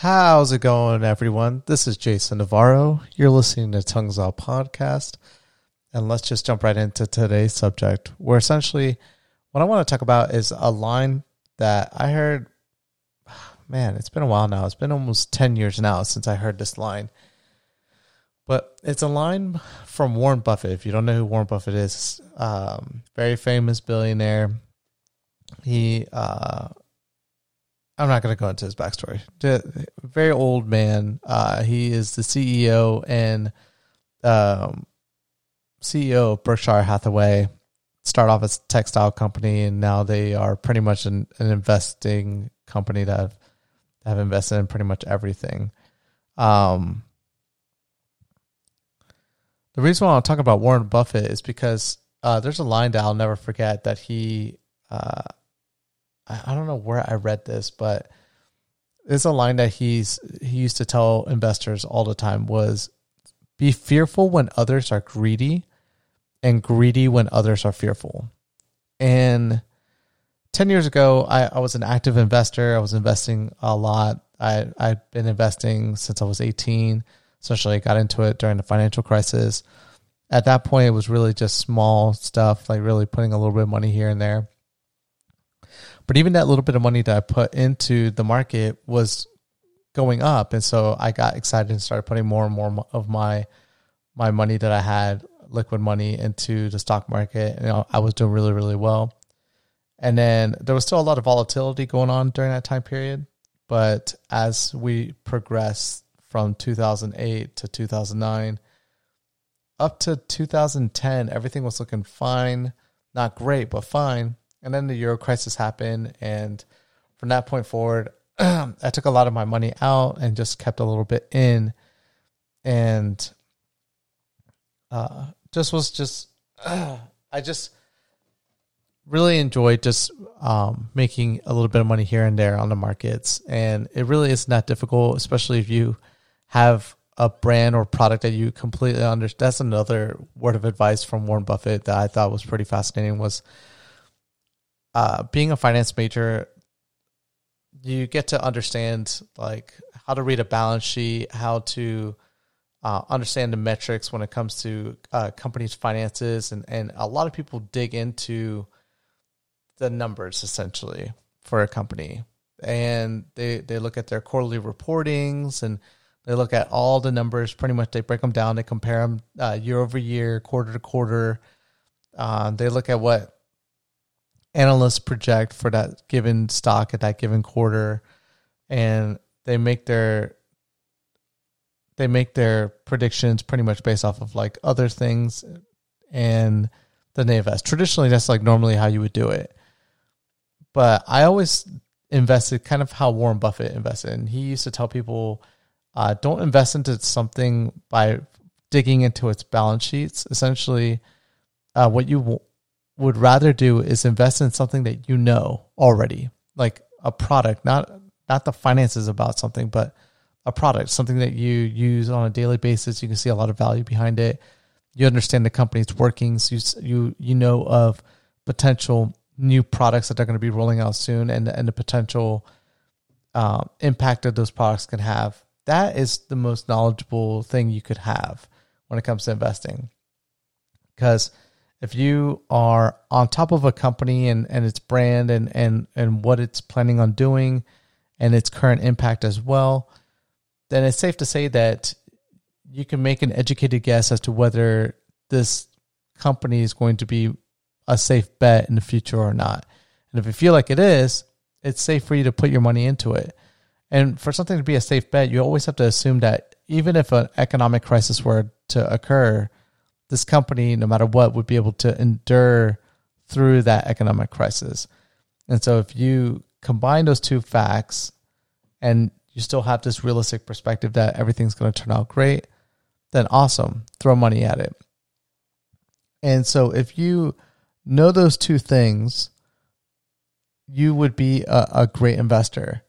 How's it going, everyone? This is Jason Navarro. You're listening to Tongues Out Podcast. And let's just jump right into today's subject, where essentially what I want to talk about is a line that I heard. Man, it's been a while now. It's been almost 10 years now since I heard this line. But it's a line from Warren Buffett. If you don't know who Warren Buffett is, um, very famous billionaire. He uh, I'm not going to go into his backstory. Very old man. Uh, he is the CEO and um, CEO of Berkshire Hathaway. Start off as a textile company, and now they are pretty much an, an investing company that have, have, invested in pretty much everything. Um, the reason why I'll talk about Warren Buffett is because uh, there's a line that I'll never forget that he uh, I don't know where I read this, but it's a line that he's he used to tell investors all the time was be fearful when others are greedy and greedy when others are fearful. And 10 years ago, I, I was an active investor. I was investing a lot. I, I've been investing since I was 18. Essentially, I got into it during the financial crisis. At that point, it was really just small stuff, like really putting a little bit of money here and there. But even that little bit of money that I put into the market was going up, and so I got excited and started putting more and more of my my money that I had, liquid money, into the stock market. And, I was doing really really well. And then there was still a lot of volatility going on during that time period. But as we progressed from 2008 to 2009, up to 2010, everything was looking fine. Not great, but fine. And then the Euro crisis happened. And from that point forward, I took a lot of my money out and just kept a little bit in. And uh, just was just, uh, I just really enjoyed just um, making a little bit of money here and there on the markets. And it really isn't that difficult, especially if you have a brand or product that you completely understand. That's another word of advice from Warren Buffett that I thought was pretty fascinating was uh, being a finance major, you get to understand like how to read a balance sheet, how to uh, understand the metrics when it comes to uh, companies' finances, and and a lot of people dig into the numbers essentially for a company, and they they look at their quarterly reportings and they look at all the numbers. Pretty much, they break them down. They compare them uh, year over year, quarter to quarter. Uh, they look at what analysts project for that given stock at that given quarter and they make their they make their predictions pretty much based off of like other things and then they invest. Traditionally that's like normally how you would do it. But I always invested kind of how Warren Buffett invested. And he used to tell people uh, don't invest into something by digging into its balance sheets. Essentially, uh, what you would rather do is invest in something that you know already, like a product, not not the finances about something, but a product, something that you use on a daily basis. You can see a lot of value behind it. You understand the company's workings. You you you know of potential new products that they're going to be rolling out soon, and and the potential um, impact that those products can have. That is the most knowledgeable thing you could have when it comes to investing, because if you are on top of a company and, and its brand and, and, and what it's planning on doing and its current impact as well, then it's safe to say that you can make an educated guess as to whether this company is going to be a safe bet in the future or not. And if you feel like it is, it's safe for you to put your money into it. And for something to be a safe bet, you always have to assume that even if an economic crisis were to occur, this company, no matter what, would be able to endure through that economic crisis. And so if you combine those two facts and you still have this realistic perspective that everything's going to turn out great, then awesome, throw money at it. And so if you know those two things, you would be a, a great investor.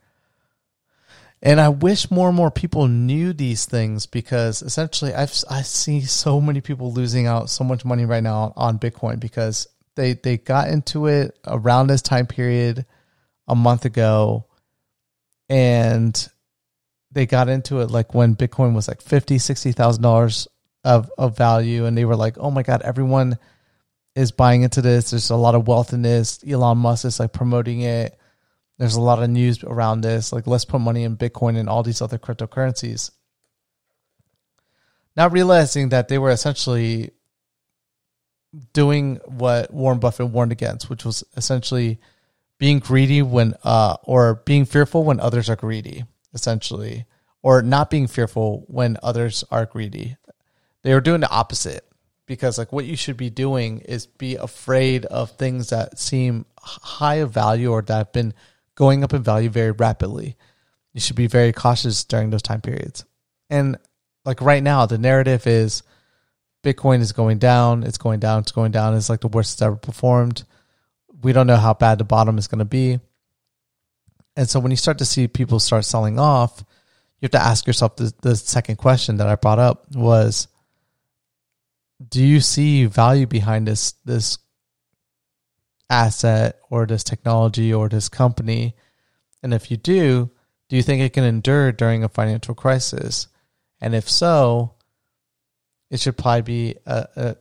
And I wish more and more people knew these things because essentially I've I see so many people losing out so much money right now on Bitcoin because they they got into it around this time period a month ago and they got into it like when Bitcoin was like fifty, sixty thousand dollars of of value, and they were like, "Oh my god, everyone is buying into this. There's a lot of wealth in this. Elon Musk is like promoting it. There's a lot of news around this. Like, let's put money in Bitcoin and all these other cryptocurrencies." Not realizing that they were essentially doing what Warren Buffett warned against, which was essentially being greedy when uh or being fearful when others are greedy, essentially, or not being fearful when others are greedy. They were doing the opposite because like what you should be doing is be afraid of things that seem high of value or that have been going up in value very rapidly. You should be very cautious during those time periods. And like right now, the narrative is Bitcoin is going down, it's going down, it's going down. It's like the worst it's ever performed. We don't know how bad the bottom is going to be. And so when you start to see people start selling off, you have to ask yourself the, the second question that I brought up was do you see value behind this this asset or this technology or this company? And if you do, do you think it can endure during a financial crisis? And if so, it should probably be a, a,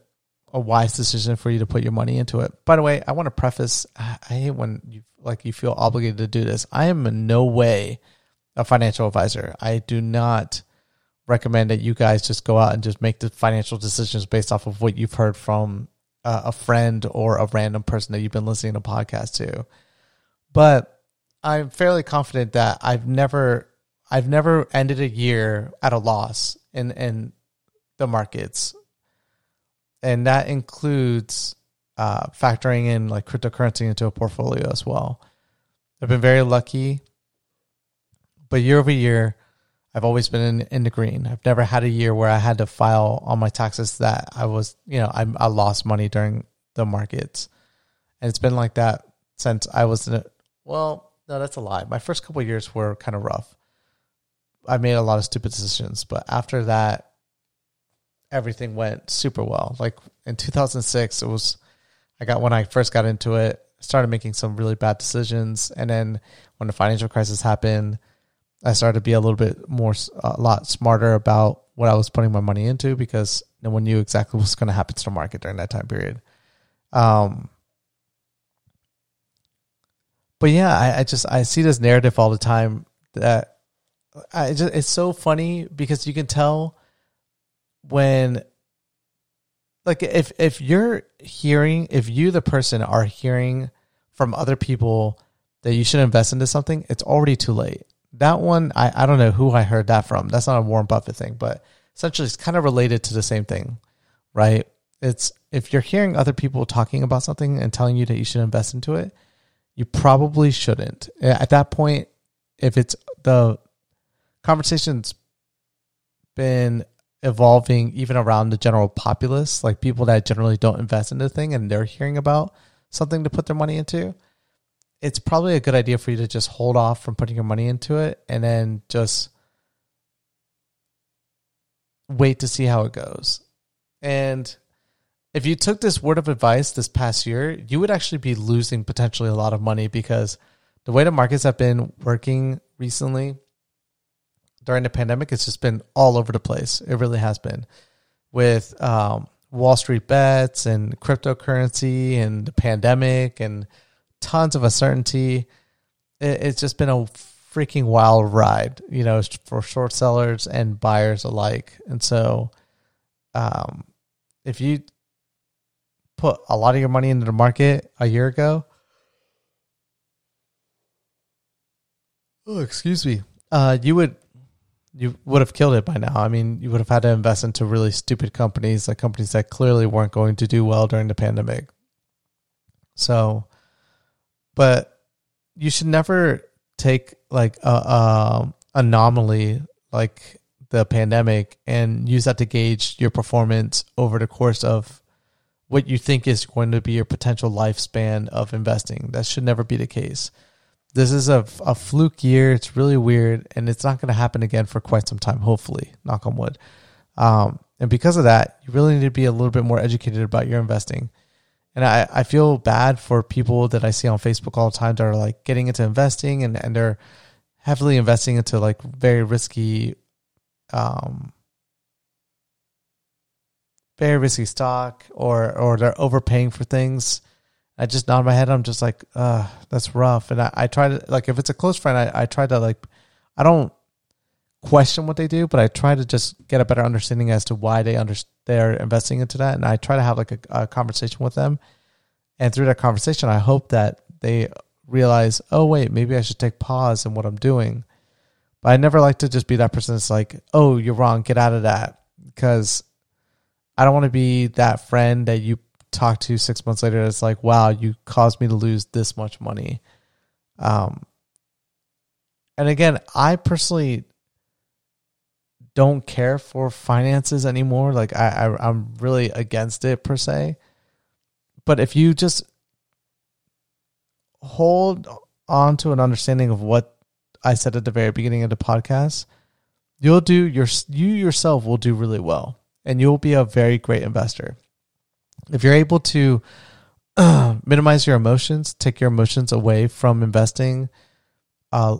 a wise decision for you to put your money into it. By the way, I want to preface I hate when you like you feel obligated to do this. I am in no way a financial advisor. I do not recommend that you guys just go out and just make the financial decisions based off of what you've heard from uh, a friend or a random person that you've been listening to podcast to. But I'm fairly confident that I've never I've never ended a year at a loss in in the markets, and that includes uh, factoring in like cryptocurrency into a portfolio as well. I've been very lucky, but year over year, I've always been in, in the green. I've never had a year where I had to file on my taxes that I was, you know, I, I lost money during the markets, and it's been like that since I was in it. Well, no, that's a lie. My first couple years were kind of rough. I made a lot of stupid decisions, but after that, everything went super well. Like in 2006, it was I got when I first got into it, started making some really bad decisions, and then when the financial crisis happened I started to be a little bit more, a lot smarter about what I was putting my money into because no one knew exactly what's going to happen to the market during that time period. Um, but yeah, I, I just I see this narrative all the time that I just it's so funny because you can tell when like if if you're hearing if you the person are hearing from other people that you should invest into something, it's already too late that one I, I don't know who I heard that from. That's not a Warren Buffett thing, but essentially it's kind of related to the same thing, right? It's if you're hearing other people talking about something and telling you that you should invest into it, you probably shouldn't. At that point, if it's the conversation's been evolving even around the general populace, like people that generally don't invest in the thing and they're hearing about something to put their money into, it's probably a good idea for you to just hold off from putting your money into it and then just wait to see how it goes. And if you took this word of advice this past year, you would actually be losing potentially a lot of money because the way the markets have been working recently during the pandemic, it's just been all over the place. It really has been with um, Wall Street bets and cryptocurrency and the pandemic and tons of uncertainty. It, it's just been a freaking wild ride, you know, for short sellers and buyers alike. And so, um, if you put a lot of your money into the market a year ago, oh, excuse me, uh, you would you would have killed it by now. I mean, you would have had to invest into really stupid companies, like companies that clearly weren't going to do well during the pandemic. So, but you should never take like a, a anomaly like the pandemic and use that to gauge your performance over the course of what you think is going to be your potential lifespan of investing. That should never be the case. This is a, a fluke year. It's really weird, and it's not going to happen again for quite some time, hopefully, knock on wood. Um, and because of that, you really need to be a little bit more educated about your investing. And I, I feel bad for people that I see on Facebook all the time that are like getting into investing and, and they're heavily investing into like very risky um very risky stock or or they're overpaying for things. I just nod my head. I'm just like uh that's rough. And i, I try to like if it's a close friend I, I try to like i don't question what they do but i try to just get a better understanding as to why they under they're investing into that and i try to have like a, a conversation with them and through that conversation i hope that they realize oh wait maybe i should take pause in what i'm doing but i never like to just be that person that's like oh you're wrong get out of that because I don't want to be that friend that you talk to six months later. It's like, wow, you caused me to lose this much money. Um, and again, I personally don't care for finances anymore. Like I, I I'm really against it per se. But if you just hold on to an understanding of what I said at the very beginning of the podcast, you'll do your you yourself will do really well and you'll be a very great investor. If you're able to uh, minimize your emotions, take your emotions away from investing, uh,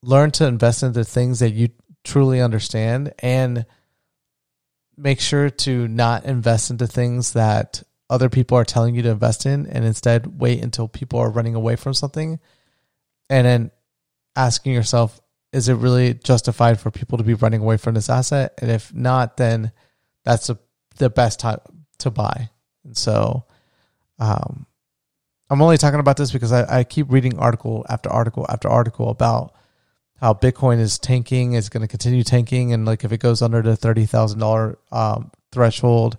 learn to invest in the things that you truly understand, and make sure to not invest into things that other people are telling you to invest in, and instead wait until people are running away from something, and then asking yourself, is it really justified for people to be running away from this asset? And if not, then that's a, the best time to buy. And so, um, I'm only talking about this because I, I keep reading article after article after article about how Bitcoin is tanking, is going to continue tanking, and like if it goes under the thirty thousand um, threshold,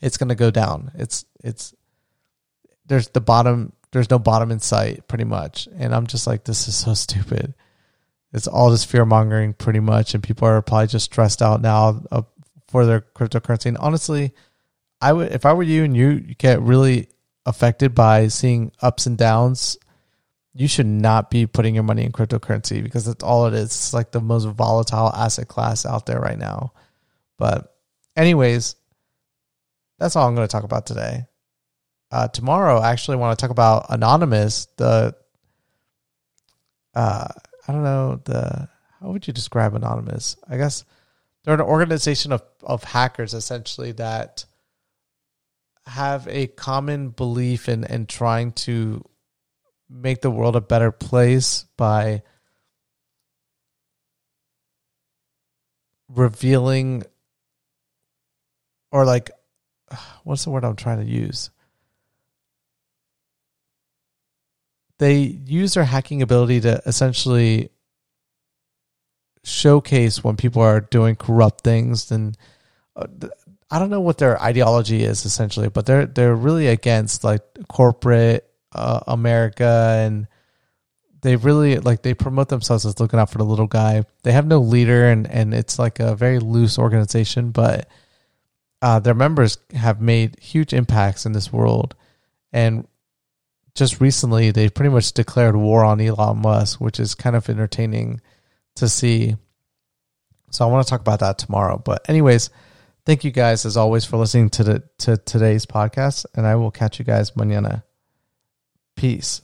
it's going to go down. It's it's there's the bottom. There's no bottom in sight, pretty much. And I'm just like, this is so stupid. It's all just fear mongering, pretty much, and people are probably just stressed out now for their cryptocurrency. And honestly, I would if I were you and you get really affected by seeing ups and downs, you should not be putting your money in cryptocurrency because that's all it is. It's like the most volatile asset class out there right now. But anyways, that's all I'm going to talk about today. Uh, tomorrow, I actually want to talk about Anonymous. The uh, I don't know the how would you describe Anonymous? I guess they're an organization of, of hackers essentially that have a common belief in, in trying to make the world a better place by revealing or like what's the word I'm trying to use? They use their hacking ability to essentially showcase when people are doing corrupt things and uh, I don't know what their ideology is essentially, but they're they're really against like corporate uh, America and they really like they promote themselves as looking out for the little guy. They have no leader and and it's like a very loose organization, but uh, their members have made huge impacts in this world. And just recently, they pretty much declared war on Elon Musk, which is kind of entertaining to see. So I want to talk about that tomorrow. But anyways, thank you guys as always for listening to the to today's podcast, and I will catch you guys mañana. Peace.